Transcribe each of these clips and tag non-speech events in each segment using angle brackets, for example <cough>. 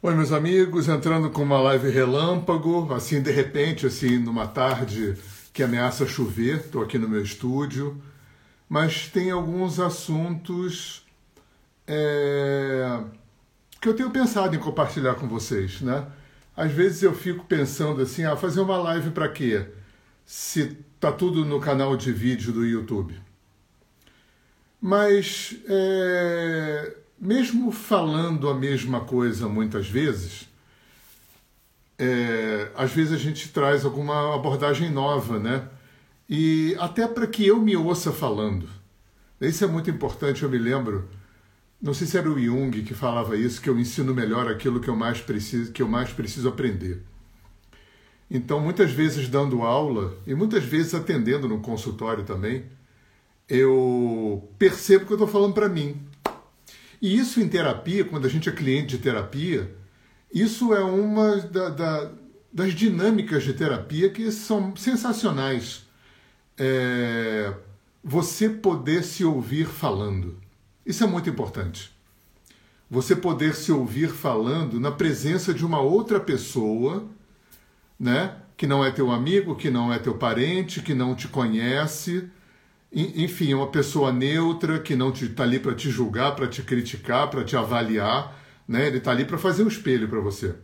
Oi, meus amigos, entrando com uma live relâmpago, assim, de repente, assim, numa tarde que ameaça chover, estou aqui no meu estúdio, mas tem alguns assuntos é, que eu tenho pensado em compartilhar com vocês, né? Às vezes eu fico pensando assim, ah, fazer uma live para quê? Se tá tudo no canal de vídeo do YouTube. Mas é, mesmo falando a mesma coisa muitas vezes, é, às vezes a gente traz alguma abordagem nova, né? E até para que eu me ouça falando. Isso é muito importante, eu me lembro. Não sei se era o Jung que falava isso, que eu ensino melhor aquilo que eu mais preciso, que eu mais preciso aprender. Então, muitas vezes dando aula e muitas vezes atendendo no consultório também, eu percebo que eu estou falando para mim. E isso em terapia, quando a gente é cliente de terapia, isso é uma da, da, das dinâmicas de terapia que são sensacionais. É, você poder se ouvir falando. Isso é muito importante. Você poder se ouvir falando na presença de uma outra pessoa, né? Que não é teu amigo, que não é teu parente, que não te conhece, enfim, uma pessoa neutra que não está ali para te julgar, para te criticar, para te avaliar, né? Ele está ali para fazer um espelho para você.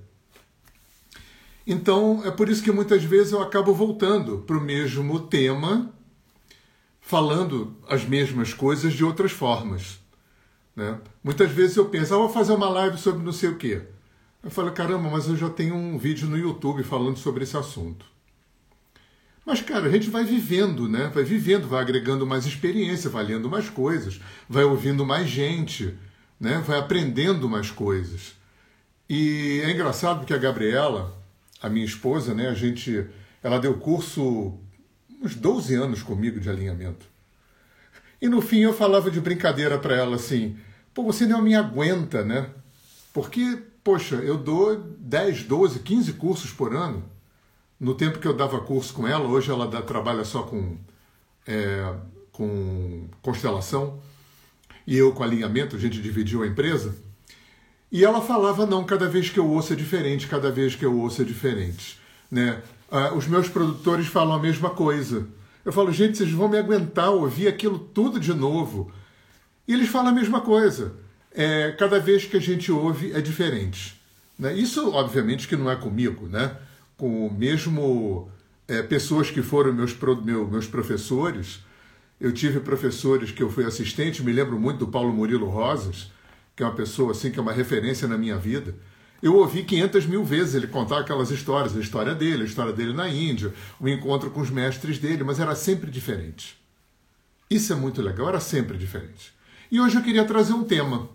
Então, é por isso que muitas vezes eu acabo voltando para o mesmo tema, falando as mesmas coisas de outras formas. Né? Muitas vezes eu penso, ah, vou fazer uma live sobre não sei o quê. Eu falo, caramba, mas eu já tenho um vídeo no YouTube falando sobre esse assunto. Mas, cara, a gente vai vivendo, né? Vai vivendo, vai agregando mais experiência, vai lendo mais coisas, vai ouvindo mais gente, né? Vai aprendendo mais coisas. E é engraçado porque a Gabriela, a minha esposa, né? A gente, ela deu curso uns 12 anos comigo de alinhamento. E no fim eu falava de brincadeira para ela assim: pô, você não me aguenta, né? Porque, poxa, eu dou 10, 12, 15 cursos por ano no tempo que eu dava curso com ela, hoje ela dá, trabalha só com, é, com constelação, e eu com alinhamento, a gente dividiu a empresa. E ela falava, não, cada vez que eu ouço é diferente, cada vez que eu ouço é diferente. Né? Ah, os meus produtores falam a mesma coisa. Eu falo, gente, vocês vão me aguentar ouvir aquilo tudo de novo. E eles falam a mesma coisa. É, cada vez que a gente ouve é diferente. Né? Isso, obviamente, que não é comigo, né? Com mesmo é, pessoas que foram meus, meu, meus professores. Eu tive professores que eu fui assistente, me lembro muito do Paulo Murilo Rosas, que é uma pessoa assim que é uma referência na minha vida. Eu ouvi 500 mil vezes ele contar aquelas histórias, a história dele, a história dele na Índia, o encontro com os mestres dele, mas era sempre diferente. Isso é muito legal, era sempre diferente. E hoje eu queria trazer um tema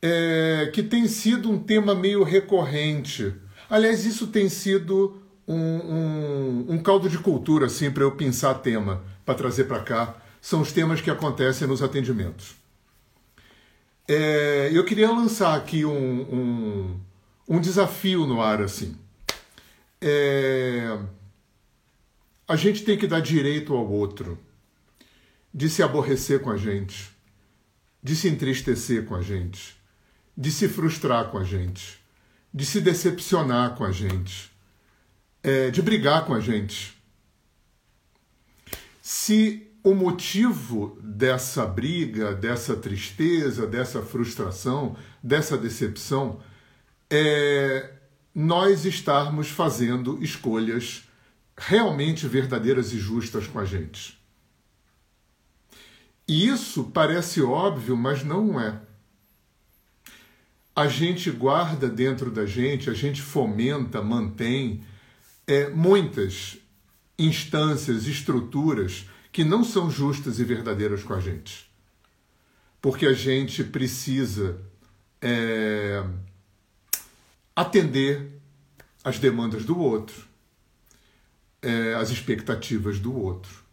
é, que tem sido um tema meio recorrente Aliás, isso tem sido um, um, um caldo de cultura assim, para eu pensar tema, para trazer para cá. São os temas que acontecem nos atendimentos. É, eu queria lançar aqui um, um, um desafio no ar assim. É, a gente tem que dar direito ao outro de se aborrecer com a gente, de se entristecer com a gente, de se frustrar com a gente de se decepcionar com a gente, é, de brigar com a gente. Se o motivo dessa briga, dessa tristeza, dessa frustração, dessa decepção é nós estarmos fazendo escolhas realmente verdadeiras e justas com a gente. E isso parece óbvio, mas não é a gente guarda dentro da gente, a gente fomenta, mantém é, muitas instâncias, estruturas que não são justas e verdadeiras com a gente. Porque a gente precisa é, atender as demandas do outro, é, as expectativas do outro,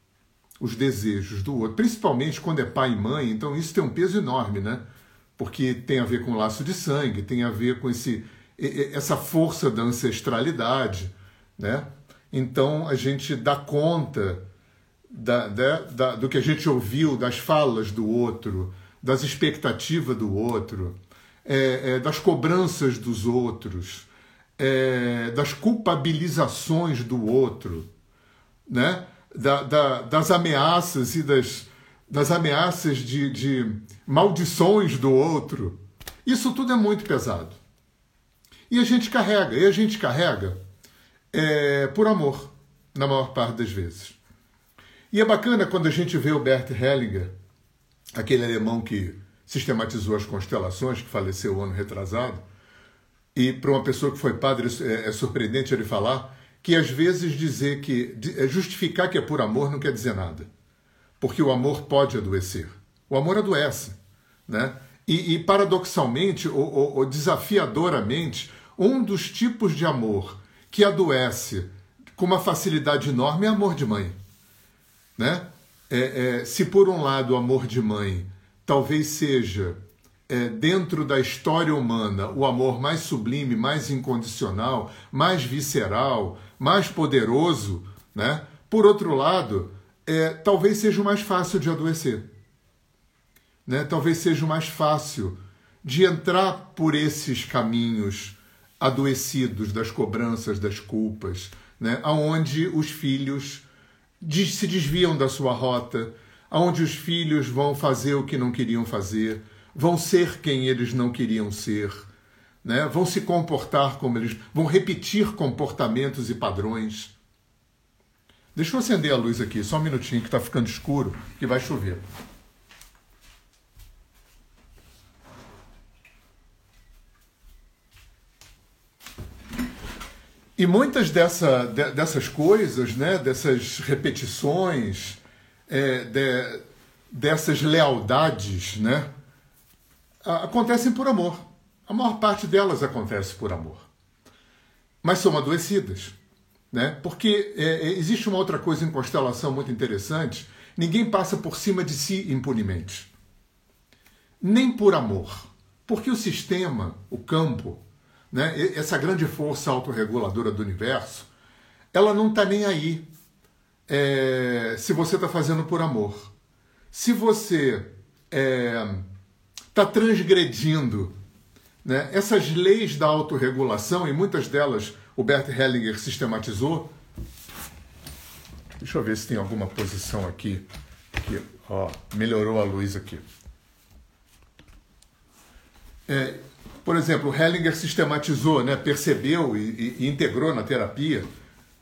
os desejos do outro, principalmente quando é pai e mãe, então isso tem um peso enorme, né? Porque tem a ver com o laço de sangue, tem a ver com esse, essa força da ancestralidade, né? Então a gente dá conta da, da, da, do que a gente ouviu, das falas do outro, das expectativas do outro. é, é, das cobranças dos outros, é, das culpabilizações do outro, né? Da, da, das ameaças e das, das ameaças de, de maldições do outro. Isso tudo é muito pesado. E a gente carrega, e a gente carrega é, por amor, na maior parte das vezes. E é bacana quando a gente vê o Bert Hellinger, aquele alemão que sistematizou as constelações, que faleceu ano retrasado, e para uma pessoa que foi padre é, é surpreendente ele falar que às vezes dizer que é, justificar que é por amor não quer dizer nada, porque o amor pode adoecer. O amor adoece, né? E, e paradoxalmente ou, ou, ou desafiadoramente, um dos tipos de amor que adoece com uma facilidade enorme é amor de mãe, né? É, é, se por um lado o amor de mãe talvez seja é, dentro da história humana, o amor mais sublime, mais incondicional, mais visceral, mais poderoso, né? Por outro lado, é, talvez seja o mais fácil de adoecer. Né? Talvez seja o mais fácil de entrar por esses caminhos adoecidos das cobranças, das culpas, né? aonde os filhos se desviam da sua rota, aonde os filhos vão fazer o que não queriam fazer, vão ser quem eles não queriam ser, né? vão se comportar como eles. vão repetir comportamentos e padrões. Deixa eu acender a luz aqui, só um minutinho que está ficando escuro, que vai chover. E muitas dessa, dessas coisas, né, dessas repetições, é, de, dessas lealdades, né, acontecem por amor. A maior parte delas acontece por amor. Mas são adoecidas. Né? Porque é, é, existe uma outra coisa em constelação muito interessante: ninguém passa por cima de si impunemente. Nem por amor. Porque o sistema, o campo, né, essa grande força autorreguladora do universo, ela não está nem aí é, se você está fazendo por amor. Se você é, está transgredindo né? essas leis da autorregulação, e muitas delas o Bert Hellinger sistematizou. Deixa eu ver se tem alguma posição aqui. que ó, melhorou a luz aqui. É, por exemplo, o Hellinger sistematizou, né, percebeu e, e, e integrou na terapia.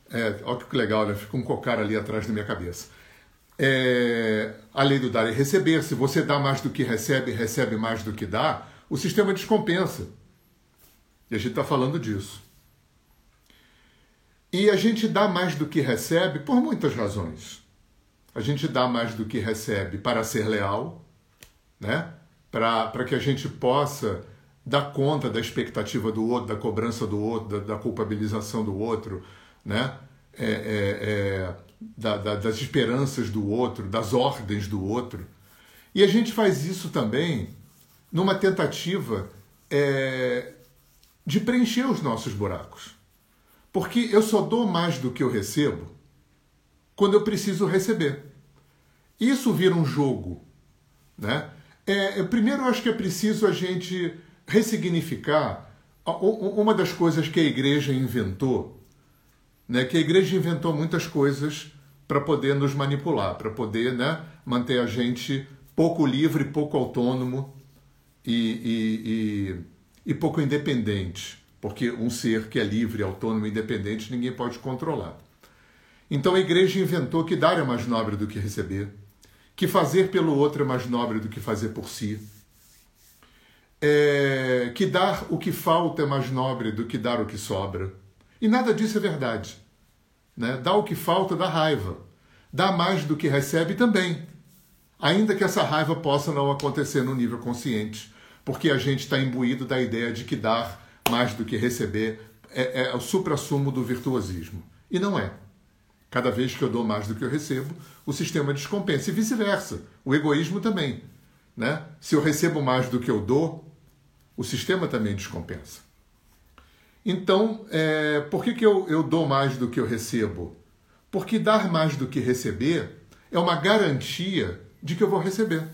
É, olha que legal, né? fica um cocar ali atrás da minha cabeça é, a lei do dar e receber. Se você dá mais do que recebe, recebe mais do que dá, o sistema descompensa. E a gente está falando disso. E a gente dá mais do que recebe por muitas razões. A gente dá mais do que recebe para ser leal, né? para que a gente possa dar conta da expectativa do outro, da cobrança do outro, da, da culpabilização do outro, né? É, é, é, da, da, das esperanças do outro, das ordens do outro. E a gente faz isso também numa tentativa é, de preencher os nossos buracos. Porque eu só dou mais do que eu recebo quando eu preciso receber. Isso vira um jogo. Né? É, primeiro, eu acho que é preciso a gente ressignificar uma das coisas que a igreja inventou, né? que a igreja inventou muitas coisas para poder nos manipular, para poder né, manter a gente pouco livre, pouco autônomo e, e, e, e pouco independente. Porque um ser que é livre, autônomo independente ninguém pode controlar. Então a igreja inventou que dar é mais nobre do que receber, que fazer pelo outro é mais nobre do que fazer por si, é, que dar o que falta é mais nobre do que dar o que sobra. E nada disso é verdade. Né? Dá o que falta, dá raiva. Dá mais do que recebe também. Ainda que essa raiva possa não acontecer no nível consciente, porque a gente está imbuído da ideia de que dar mais do que receber é, é o supra-sumo do virtuosismo. E não é. Cada vez que eu dou mais do que eu recebo, o sistema descompensa. E vice-versa. O egoísmo também. Né? Se eu recebo mais do que eu dou, o sistema também descompensa. Então, é, por que, que eu, eu dou mais do que eu recebo? Porque dar mais do que receber é uma garantia de que eu vou receber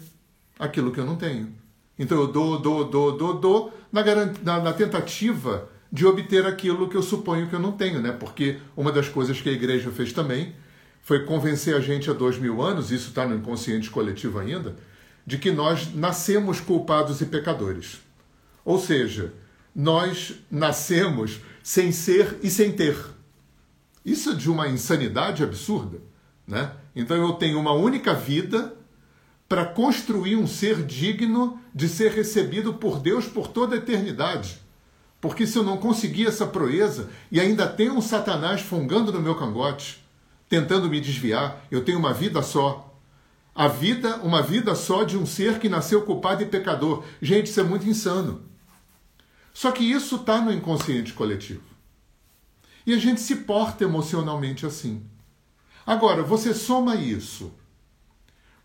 aquilo que eu não tenho. Então eu dou, dou, dou, dou, dou, na, na, na tentativa de obter aquilo que eu suponho que eu não tenho, né? Porque uma das coisas que a igreja fez também foi convencer a gente há dois mil anos, isso está no inconsciente coletivo ainda, de que nós nascemos culpados e pecadores. Ou seja, nós nascemos sem ser e sem ter. Isso é de uma insanidade absurda. Né? Então eu tenho uma única vida para construir um ser digno de ser recebido por Deus por toda a eternidade. Porque se eu não conseguir essa proeza e ainda tem um Satanás fungando no meu cangote, tentando me desviar, eu tenho uma vida só. A vida, uma vida só de um ser que nasceu culpado e pecador. Gente, isso é muito insano. Só que isso está no inconsciente coletivo. E a gente se porta emocionalmente assim. Agora, você soma isso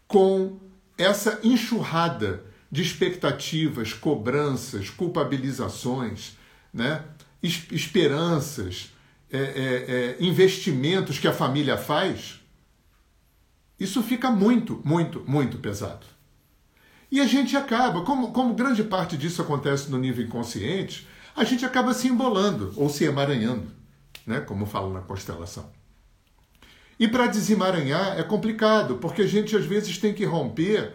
com essa enxurrada de expectativas, cobranças, culpabilizações, né? esperanças, é, é, é, investimentos que a família faz, isso fica muito, muito, muito pesado. E a gente acaba, como, como grande parte disso acontece no nível inconsciente, a gente acaba se embolando ou se emaranhando, né? como fala na constelação. E para desemaranhar é complicado, porque a gente às vezes tem que romper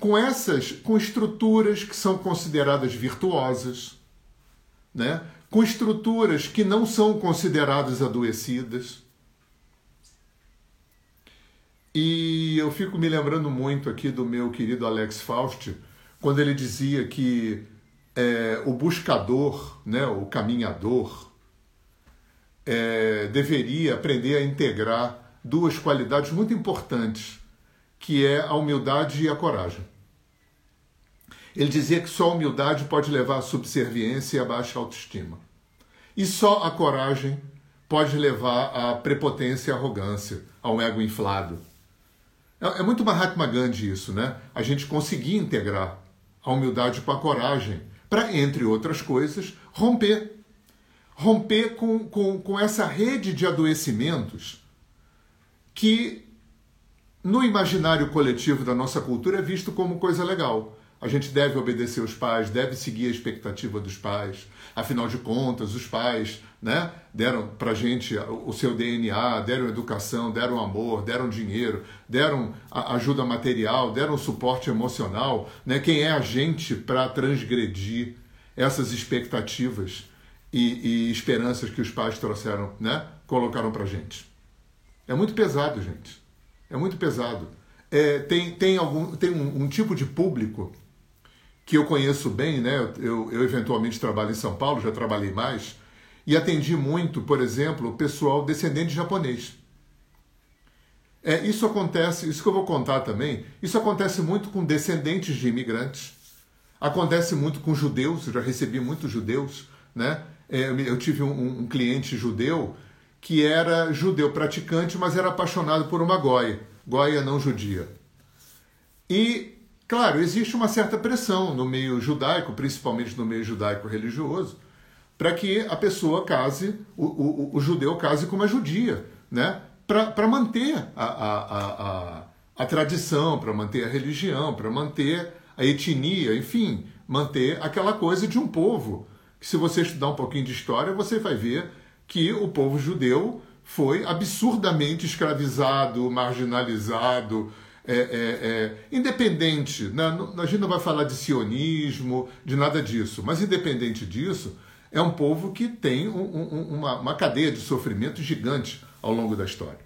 com essas, com estruturas que são consideradas virtuosas, né? com estruturas que não são consideradas adoecidas. E eu fico me lembrando muito aqui do meu querido Alex Faust, quando ele dizia que é, o buscador, né, o caminhador, é, deveria aprender a integrar duas qualidades muito importantes, que é a humildade e a coragem. Ele dizia que só a humildade pode levar à subserviência e à baixa autoestima. E só a coragem pode levar à prepotência e arrogância, ao ego inflado. É, é muito Mahatma Gandhi isso, né? A gente conseguir integrar a humildade com a coragem para, entre outras coisas, romper. Romper com, com, com essa rede de adoecimentos que no imaginário coletivo da nossa cultura é visto como coisa legal. A gente deve obedecer os pais, deve seguir a expectativa dos pais. Afinal de contas, os pais né, deram para gente o seu DNA, deram educação, deram amor, deram dinheiro, deram ajuda material, deram suporte emocional. Né? Quem é a gente para transgredir essas expectativas e, e, esperanças que os pais trouxeram, né, colocaram para a gente? É muito pesado, gente. É muito pesado. É, tem, tem, algum, tem um, um tipo de público que eu conheço bem, né? Eu, eu eventualmente trabalho em São Paulo, já trabalhei mais, e atendi muito, por exemplo, o pessoal descendente de japonês. É, isso acontece, isso que eu vou contar também, isso acontece muito com descendentes de imigrantes, acontece muito com judeus, eu já recebi muitos judeus, né? É, eu tive um, um, cliente judeu que era judeu praticante, mas era apaixonado por uma goia, goia não judia. E Claro, existe uma certa pressão no meio judaico, principalmente no meio judaico religioso, para que a pessoa case, o, o, o, judeu case com uma judia, né? para manter a, a, a, a tradição, para manter a religião, para manter a etnia, enfim, manter aquela coisa de um povo. Que se você estudar um pouquinho de história, você vai ver que o povo judeu foi absurdamente escravizado, marginalizado, é, é, é, independente, né? a gente não vai falar de sionismo, de nada disso, mas independente disso, é um povo que tem um, um, uma, uma, cadeia de sofrimento gigante ao longo da história.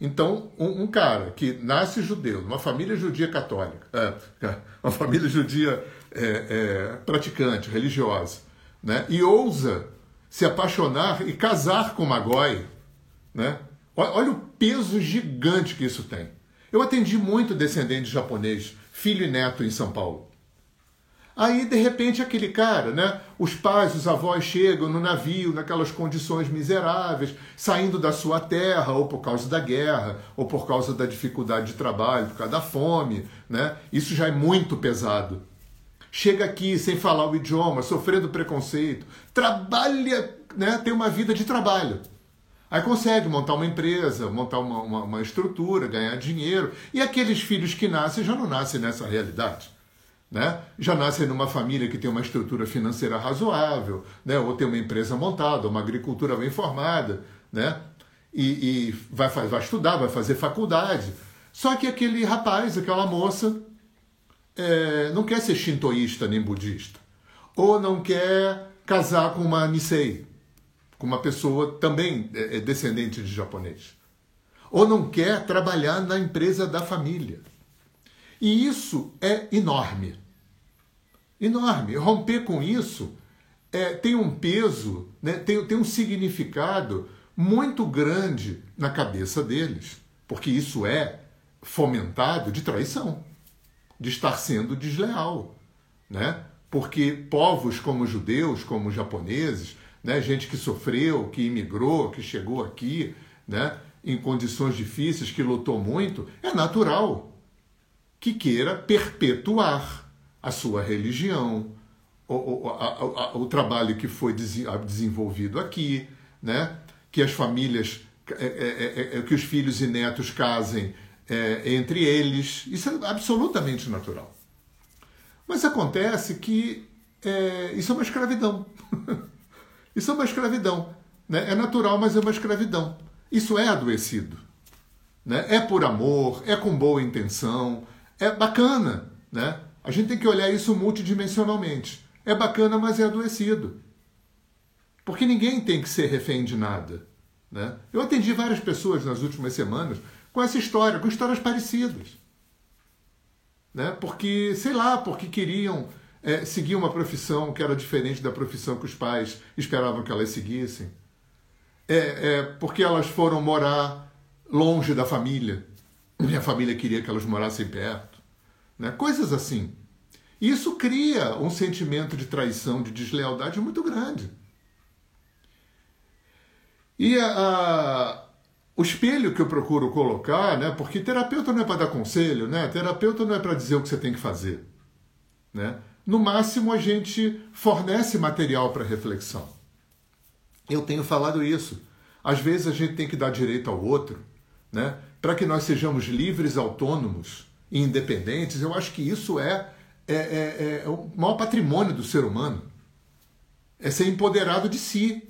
Então, um, um cara que nasce judeu, numa família judia católica, é, é, uma família judia é, praticante, religiosa, né? e ousa se apaixonar e casar com uma goi, né? olha o peso gigante que isso tem. Eu atendi muito descendente japonês, filho e neto em São Paulo. Aí, de repente, aquele cara, né? Os pais, os avós chegam no navio, naquelas condições miseráveis, saindo da sua terra, ou por causa da guerra, ou por causa da dificuldade de trabalho, por causa da fome, né? Isso já é muito pesado. Chega aqui sem falar o idioma, sofrendo preconceito, trabalha, né? Tem uma vida de trabalho. Aí consegue montar uma empresa, montar uma, uma, uma, estrutura, ganhar dinheiro. E aqueles filhos que nascem já não nascem nessa realidade. né? já nascem numa família que tem uma estrutura financeira razoável, né? ou tem uma empresa montada, uma agricultura bem formada, né? e, e vai, vai estudar, vai fazer faculdade. Só que aquele rapaz, aquela moça, é, não quer ser shintoísta nem budista, ou não quer casar com uma Nisei, com uma pessoa também é, é descendente de japonês, ou não quer trabalhar na empresa da família. E isso é enorme. Enorme. Romper com isso é, tem um peso, né, tem, tem um significado muito grande na cabeça deles, porque isso é fomentado de traição, de estar sendo desleal, né? Porque povos como judeus, como japoneses, né, gente que sofreu, que imigrou, que chegou aqui, né, em condições difíceis, que lutou muito, é natural que queira perpetuar a sua religião, o, o, a, o trabalho que foi desenvolvido aqui, né? que as famílias, é, é, é, que os filhos e netos casem entre eles. Isso é absolutamente natural. Mas acontece que isso é uma escravidão. <laughs> isso é uma escravidão. Né? É natural, mas é uma escravidão. Isso é adoecido. Né? É por amor, é com boa intenção, é bacana. Né? A gente tem que olhar isso multidimensionalmente. É bacana, mas é adoecido. Porque ninguém tem que ser refém de nada. Né? Eu atendi várias pessoas nas últimas semanas com essa história, com histórias parecidas. Né? Porque, sei lá, porque queriam é, seguir uma profissão que era diferente da profissão que os pais esperavam que elas seguissem. É, é, porque elas foram morar longe da família. E a família queria que elas morassem perto. Né? Coisas assim. Isso cria um sentimento de traição, de deslealdade muito grande. E a, o espelho que eu procuro colocar, né, porque terapeuta não é para dar conselho, né, terapeuta não é para dizer o que você tem que fazer. Né? No máximo, a gente fornece material para reflexão. Eu tenho falado isso. Às vezes a gente tem que dar direito ao outro, né? para que nós sejamos livres, autônomos e independentes. Eu acho que isso é, é, é, é o maior patrimônio do ser humano. É ser empoderado de si,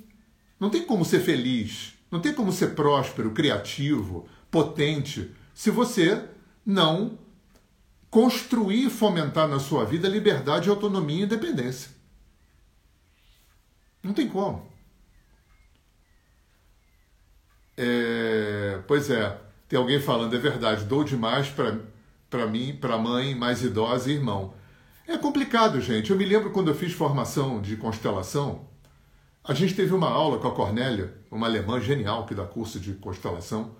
não tem como ser feliz, não tem como ser próspero, criativo, potente, se você não construir e fomentar na sua vida liberdade, autonomia e independência. Não tem como. É, pois é, tem alguém falando, é verdade, dou demais para mim, para mãe, mais idosa e irmão. É complicado, gente. Eu me lembro quando eu fiz formação de constelação, a gente teve uma aula com a Cornélia, uma alemã genial que dá curso de constelação,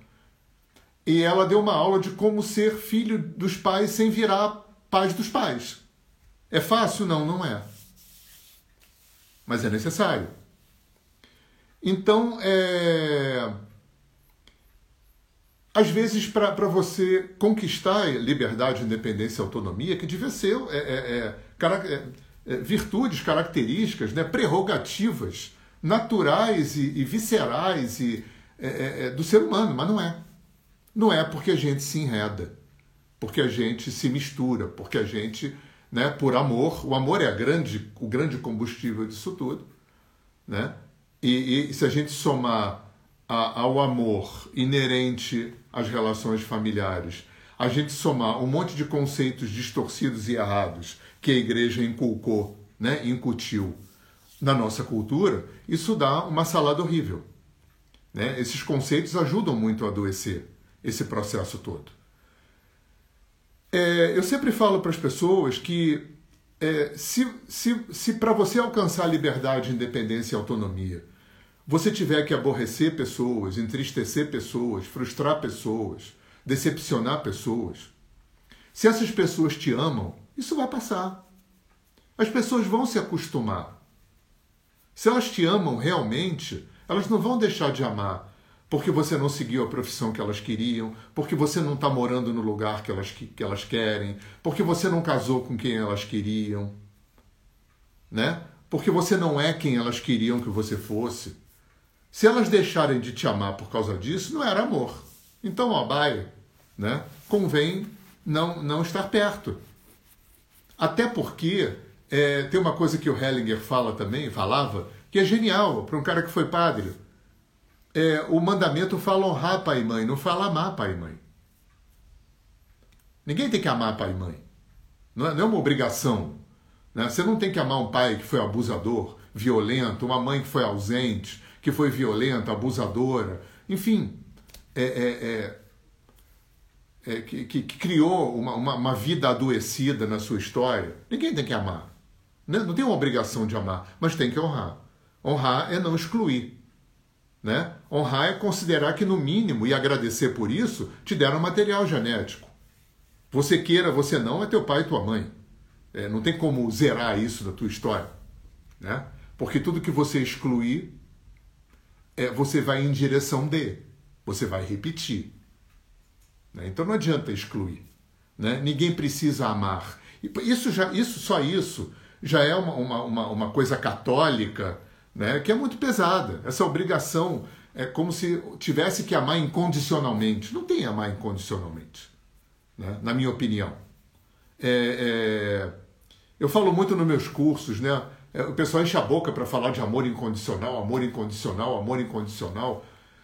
e ela deu uma aula de como ser filho dos pais sem virar pais dos pais. É fácil? Não, não é. Mas é necessário. Então, é... às vezes, para você conquistar liberdade, independência e autonomia, que devia ser é, é, é, é virtudes, características, né, prerrogativas naturais e, e viscerais e, é, é, do ser humano, mas não é. Não é porque a gente se enreda, porque a gente se mistura, porque a gente, né, por amor, o amor é grande, o grande combustível disso tudo, né? E, e se a gente somar a, ao amor inerente às relações familiares, a gente somar um monte de conceitos distorcidos e errados que a igreja inculcou, né, incutiu na nossa cultura, isso dá uma salada horrível. Né? Esses conceitos ajudam muito a adoecer esse processo todo. É, eu sempre falo para as pessoas que é, se, se, se para você alcançar liberdade, independência e autonomia, você tiver que aborrecer pessoas, entristecer pessoas, frustrar pessoas, decepcionar pessoas, se essas pessoas te amam, isso vai passar. As pessoas vão se acostumar. Se elas te amam realmente, elas não vão deixar de amar porque você não seguiu a profissão que elas queriam, porque você não está morando no lugar que elas, que, que elas querem, porque você não casou com quem elas queriam, né? Porque você não é quem elas queriam que você fosse. Se elas deixarem de te amar por causa disso, não era amor. Então, ó, bye, né? Convém não, não estar perto. Até porque é, tem uma coisa que o Hellinger fala também, falava, que é genial para um cara que foi padre. É, o mandamento fala honrar pai e mãe, não fala amar pai e mãe. Ninguém tem que amar pai e mãe. Não é, não é uma obrigação. Né? Você não tem que amar um pai que foi abusador, violento, uma mãe que foi ausente, que foi violenta, abusadora, enfim, é, é, é, é que, que, criou uma, uma, uma, vida adoecida na sua história. Ninguém tem que amar. Né? Não tem uma obrigação de amar, mas tem que honrar. Honrar é não excluir. Né? Honrar é considerar que, no mínimo, e agradecer por isso, te deram material genético. Você queira, você não, é teu pai e tua mãe. É, não tem como zerar isso da tua história. Né? Porque tudo que você excluir, é, você vai em direção de. Você vai repetir. Né? Então não adianta excluir. Né? Ninguém precisa amar. Isso, já, isso só isso já é uma, uma, uma, uma coisa católica né? que é muito pesada. Essa obrigação é como se tivesse que amar incondicionalmente. Não tem amar incondicionalmente né? na minha opinião. É, é, eu falo muito nos meus cursos, né? É, o pessoal enche a boca para falar de amor incondicional, amor incondicional, amor incondicional.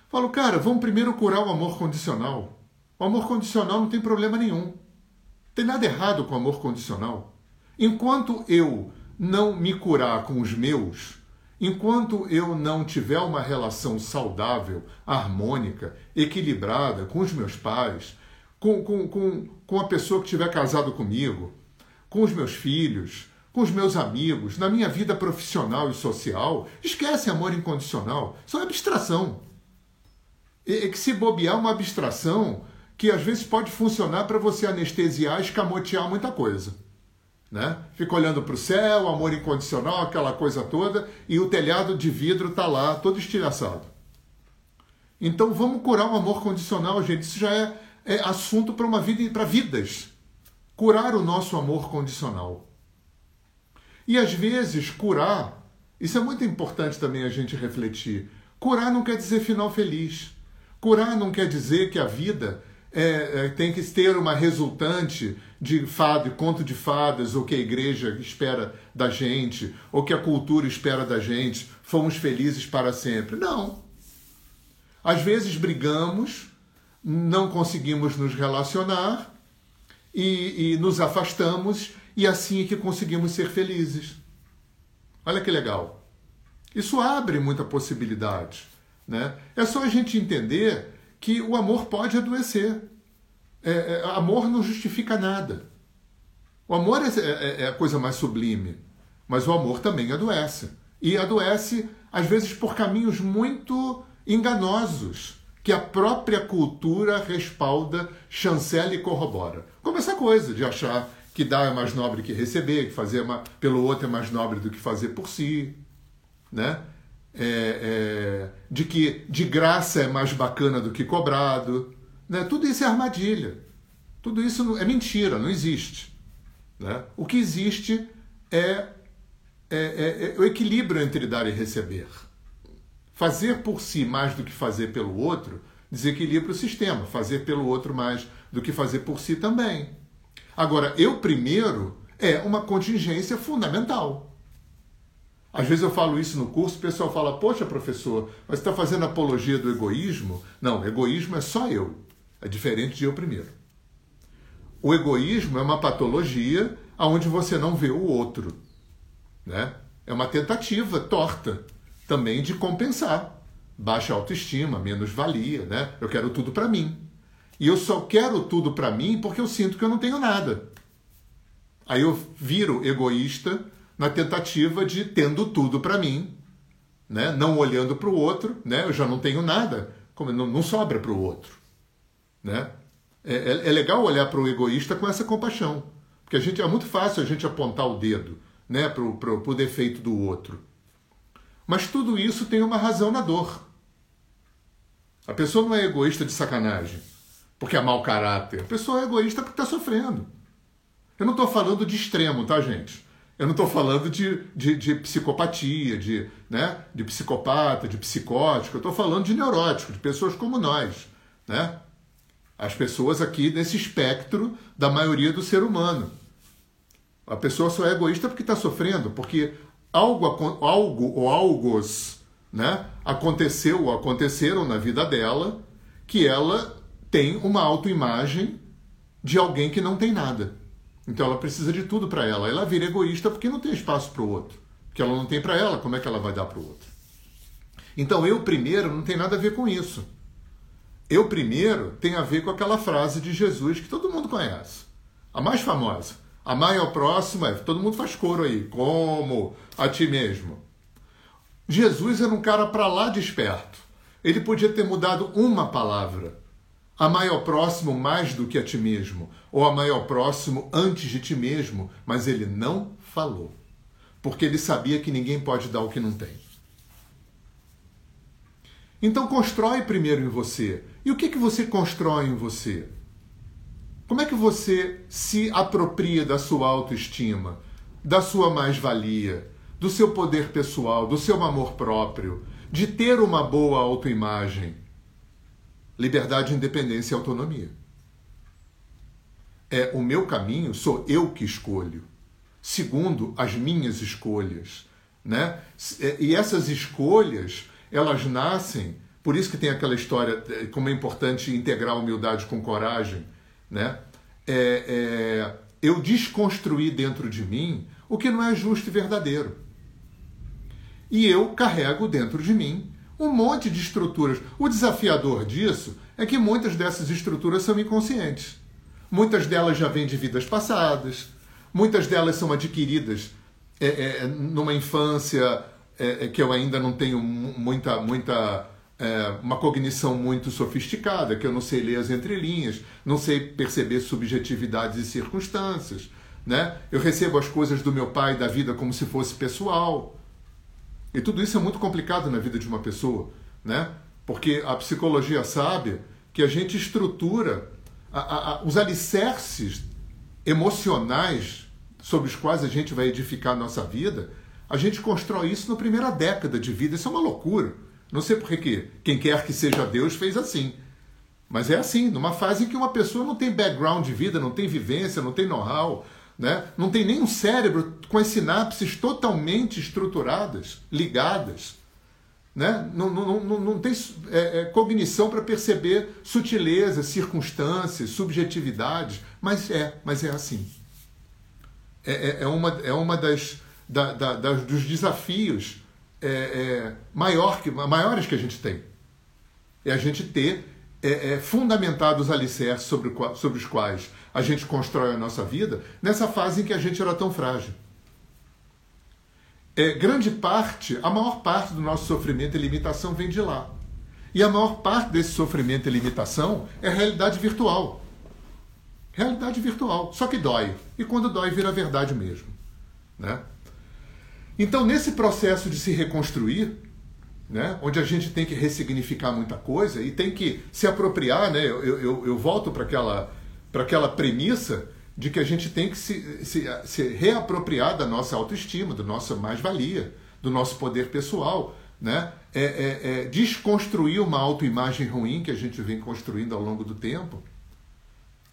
Falo, cara, vamos primeiro curar o amor condicional. O amor condicional não tem problema nenhum. Tem nada errado com o amor condicional. Enquanto eu não me curar com os meus, enquanto eu não tiver uma relação saudável, harmônica, equilibrada com os meus pais, com, com, com, com a pessoa que estiver casado comigo, com os meus filhos, com os meus amigos, na minha vida profissional e social, esquece amor incondicional. Isso é abstração. É que se bobear uma abstração que às vezes pode funcionar para você anestesiar, escamotear muita coisa. Né? Fica olhando para o céu, amor incondicional, aquela coisa toda, e o telhado de vidro está lá, todo estilhaçado. Então vamos curar o amor condicional, gente. Isso já é é assunto para uma vida para vidas. Curar o nosso amor condicional. E às vezes curar, isso é muito importante também a gente refletir. Curar não quer dizer final feliz. Curar não quer dizer que a vida é, é, tem que ter uma resultante de fado, conto de fadas, ou que a igreja espera da gente, ou que a cultura espera da gente, fomos felizes para sempre. Não. Às vezes brigamos, não conseguimos nos relacionar e, e nos afastamos, e assim é que conseguimos ser felizes. Olha que legal. Isso abre muita possibilidade. Né? É só a gente entender que o amor pode adoecer. É, é, amor não justifica nada. O amor é, é, é, a coisa mais sublime, mas o amor também adoece. E adoece, às vezes, por caminhos muito enganosos que a própria cultura respalda, chancela e corrobora. Como essa coisa de achar que dar é mais nobre que receber, que fazer uma, pelo outro é mais nobre do que fazer por si, né? É, é, de que de graça é mais bacana do que cobrado. Né? Tudo isso é armadilha. Tudo isso é mentira, não existe. Né? O que existe é, é, é, é o equilíbrio entre dar e receber. Fazer por si mais do que fazer pelo outro desequilibra o sistema. Fazer pelo outro mais do que fazer por si também. Agora, eu primeiro é uma contingência fundamental. Às vezes eu falo isso no curso, o pessoal fala: Poxa, professor, mas está fazendo apologia do egoísmo? Não, egoísmo é só eu. É diferente de eu primeiro. O egoísmo é uma patologia onde você não vê o outro. Né? É uma tentativa torta também de compensar. Baixa autoestima, menos valia, né? Eu quero tudo para mim. E eu só quero tudo para mim porque eu sinto que eu não tenho nada. Aí eu viro egoísta na tentativa de tendo tudo para mim, né? Não olhando para o outro, né? Eu já não tenho nada, como não, não sobra para o outro, né? É, é, é legal olhar para o egoísta com essa compaixão, porque a gente é muito fácil a gente apontar o dedo, né? Para o defeito do outro. Mas tudo isso tem uma razão na dor. A pessoa não é egoísta de sacanagem, porque é mau caráter. A pessoa é egoísta porque está sofrendo. Eu não estou falando de extremo, tá, gente? Eu não estou falando de, de, de, psicopatia, de, né, de psicopata, de psicótico. Eu estou falando de neurótico, de pessoas como nós. Né? As pessoas aqui nesse espectro da maioria do ser humano. A pessoa só é egoísta porque está sofrendo, porque algo, algo ou algos né, aconteceu ou aconteceram na vida dela que ela tem uma autoimagem de alguém que não tem nada. Então ela precisa de tudo para ela. Ela vira egoísta porque não tem espaço para o outro. Porque ela não tem para ela, como é que ela vai dar para o outro? Então eu primeiro não tem nada a ver com isso. Eu primeiro tem a ver com aquela frase de Jesus que todo mundo conhece. A mais famosa. Amar ao próximo é, todo mundo faz coro aí, como a ti mesmo. Jesus era um cara para lá de esperto. Ele podia ter mudado uma palavra. Amar ao próximo mais do que a ti mesmo, ou amar ao próximo antes de ti mesmo, mas ele não falou, porque ele sabia que ninguém pode dar o que não tem. Então constrói primeiro em você. E o que, que você constrói em você? Como é que você se apropria da sua autoestima, da sua mais-valia, do seu poder pessoal, do seu amor próprio, de ter uma boa autoimagem? Liberdade, independência e autonomia. É o meu caminho, sou eu que escolho, segundo as minhas escolhas, né? E essas escolhas, elas nascem, por isso que tem aquela história é, como é importante integrar humildade com coragem né? É, é, eu desconstruí dentro de mim o que não é justo e verdadeiro. E eu carrego dentro de mim um monte de estruturas. O desafiador disso é que muitas dessas estruturas são inconscientes. Muitas delas já vêm de vidas passadas, muitas delas são adquiridas é, é, numa infância é, é que eu ainda não tenho muita, muita é, uma cognição muito sofisticada, que eu não sei ler as entrelinhas, não sei perceber subjetividades e circunstâncias. Né? Eu recebo as coisas do meu pai da vida como se fosse pessoal. E tudo isso é muito complicado na vida de uma pessoa, né? porque a psicologia sabe que a gente estrutura a, a, a, os alicerces emocionais sobre os quais a gente vai edificar a nossa vida, a gente constrói isso na primeira década de vida. Isso é uma loucura. Não sei por que quem quer que seja Deus fez assim. Mas é assim, numa fase em que uma pessoa não tem background de vida, não tem vivência, não tem know-how, né? não tem nem um cérebro com as sinapses totalmente estruturadas, ligadas. Né? Não, não, não, não tem é, é, cognição para perceber sutilezas, circunstâncias, subjetividades, mas é, mas é assim. É, é, é uma, é uma das, da, da, das, dos desafios é, é, maior que, maiores que a gente tem. É a gente ter é, é, fundamentado os alicerces sobre, sobre os quais a gente constrói a nossa vida nessa fase em que a gente era tão frágil. É, grande parte, a maior parte do nosso sofrimento e limitação vem de lá. E a maior parte desse sofrimento e limitação é realidade virtual. Realidade virtual. Só que dói. E quando dói, vira verdade mesmo. Né? Então, nesse processo de se reconstruir, né, onde a gente tem que ressignificar muita coisa e tem que se apropriar, né, eu, eu, eu volto para aquela, aquela premissa de que a gente tem que se, se, se reapropriar da nossa autoestima, da nossa mais-valia, do nosso poder pessoal, né? É, é, é desconstruir uma autoimagem ruim que a gente vem construindo ao longo do tempo,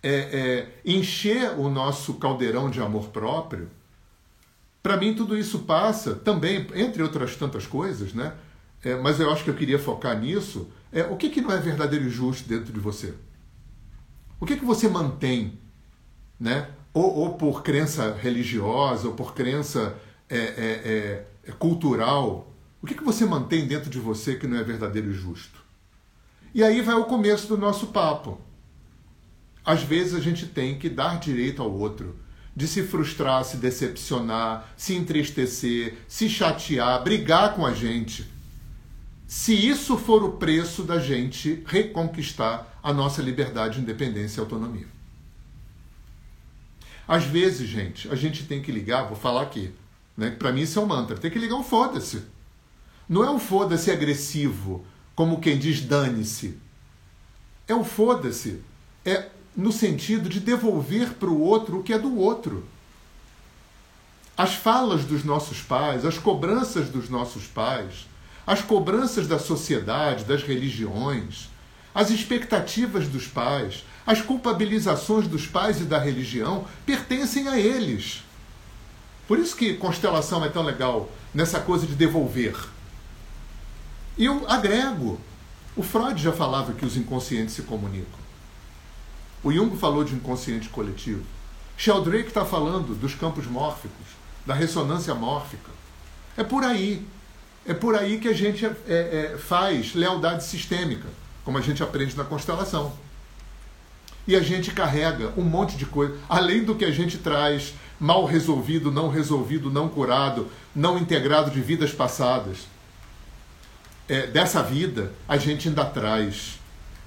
é, é encher o nosso caldeirão de amor próprio, para mim, tudo isso passa também, entre outras tantas coisas, né? É, mas eu acho que eu queria focar nisso. É, o que, que não é verdadeiro e justo dentro de você? O que, que você mantém, né? Ou, ou por crença religiosa, ou por crença é, é, é, é cultural. O que, que você mantém dentro de você que não é verdadeiro e justo? E aí vai o começo do nosso papo. Às vezes a gente tem que dar direito ao outro de se frustrar, se decepcionar, se entristecer, se chatear, brigar com a gente. Se isso for o preço da gente reconquistar a nossa liberdade, independência e autonomia. Às vezes, gente, a gente tem que ligar, vou falar aqui, né? Para mim isso é um mantra, tem que ligar um foda-se. Não é um foda-se agressivo, como quem diz dane-se. É um foda-se. É no sentido de devolver para o outro o que é do outro. As falas dos nossos pais, as cobranças dos nossos pais, as cobranças da sociedade, das religiões, as expectativas dos pais, as culpabilizações dos pais e da religião pertencem a eles. Por isso que constelação é tão legal nessa coisa de devolver. Eu agrego. O Freud já falava que os inconscientes se comunicam. O Jung falou de inconsciente coletivo. Sheldrake está falando dos campos mórficos, da ressonância mórfica. É por aí. É por aí que a gente é, é, faz lealdade sistêmica, como a gente aprende na constelação. E a gente carrega um monte de coisa, além do que a gente traz mal resolvido, não resolvido, não curado, não integrado de vidas passadas. É, dessa vida, a gente ainda traz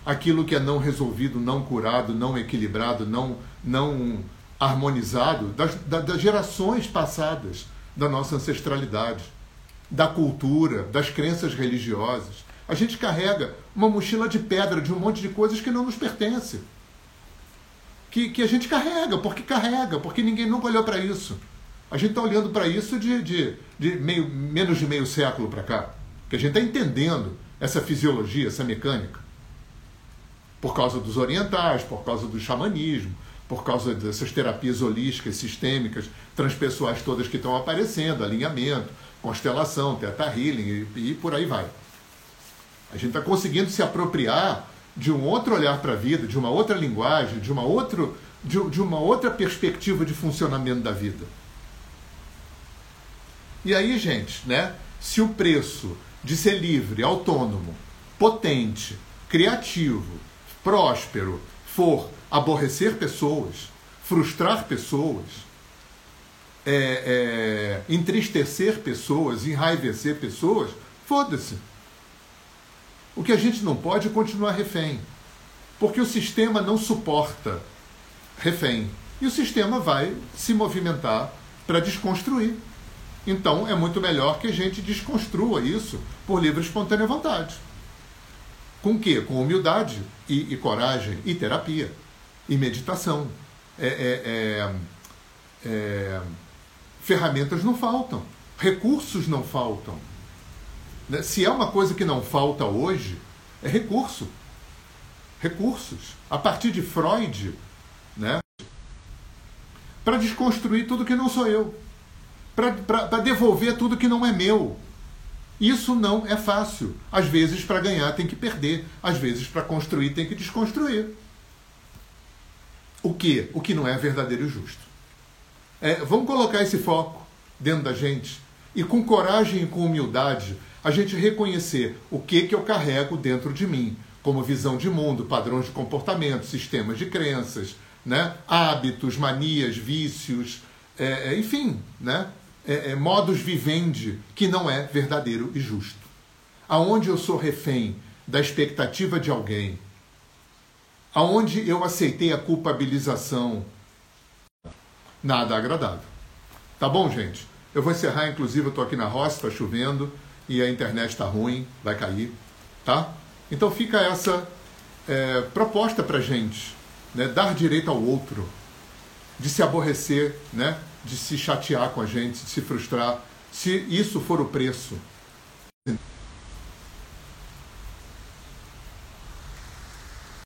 aquilo que é não resolvido, não curado, não equilibrado, não, não harmonizado das, das gerações passadas da nossa ancestralidade, da cultura, das crenças religiosas. A gente carrega uma mochila de pedra de um monte de coisas que não nos pertence. Que, que a gente carrega, porque carrega, porque ninguém nunca olhou para isso. A gente está olhando para isso de, de, de meio, menos de meio século para cá. Que a gente está entendendo essa fisiologia, essa mecânica. Por causa dos orientais, por causa do xamanismo, por causa dessas terapias holísticas, sistêmicas, transpessoais todas que estão aparecendo, alinhamento, constelação, teta healing e, e por aí vai. A gente está conseguindo se apropriar de um outro olhar para a vida, de uma outra linguagem, de uma, outro, de, de uma outra perspectiva de funcionamento da vida. E aí, gente, né? Se o preço de ser livre, autônomo, potente, criativo, próspero for aborrecer pessoas, frustrar pessoas, é, é, entristecer pessoas, enraivecer pessoas, foda-se. O que a gente não pode é continuar refém. Porque o sistema não suporta refém. E o sistema vai se movimentar para desconstruir. Então é muito melhor que a gente desconstrua isso por livre e espontânea vontade. Com o quê? Com humildade e, e coragem e terapia e meditação. É, é, é, é, ferramentas não faltam, recursos não faltam. Né? Se é uma coisa que não falta hoje, é recurso. Recursos. A partir de Freud, né? para desconstruir tudo que não sou eu, para devolver tudo que não é meu. Isso não é fácil. Às vezes, para ganhar, tem que perder. Às vezes, para construir, tem que desconstruir o que? O que não é verdadeiro e justo. É, vamos colocar esse foco dentro da gente e com coragem e com humildade a gente reconhecer o que, que eu carrego dentro de mim, como visão de mundo, padrões de comportamento, sistemas de crenças, né? hábitos, manias, vícios, é, é enfim, né? É, é, vivendi que não é verdadeiro e justo. Aonde eu sou refém da expectativa de alguém, aonde eu aceitei a culpabilização. Nada agradável. Tá bom, gente? Eu vou encerrar, inclusive, eu estou aqui na roça, está chovendo e a internet está ruim, vai cair, tá? Então fica essa é, proposta para gente, né? dar direito ao outro, de se aborrecer, né? de se chatear com a gente, de se frustrar, se isso for o preço.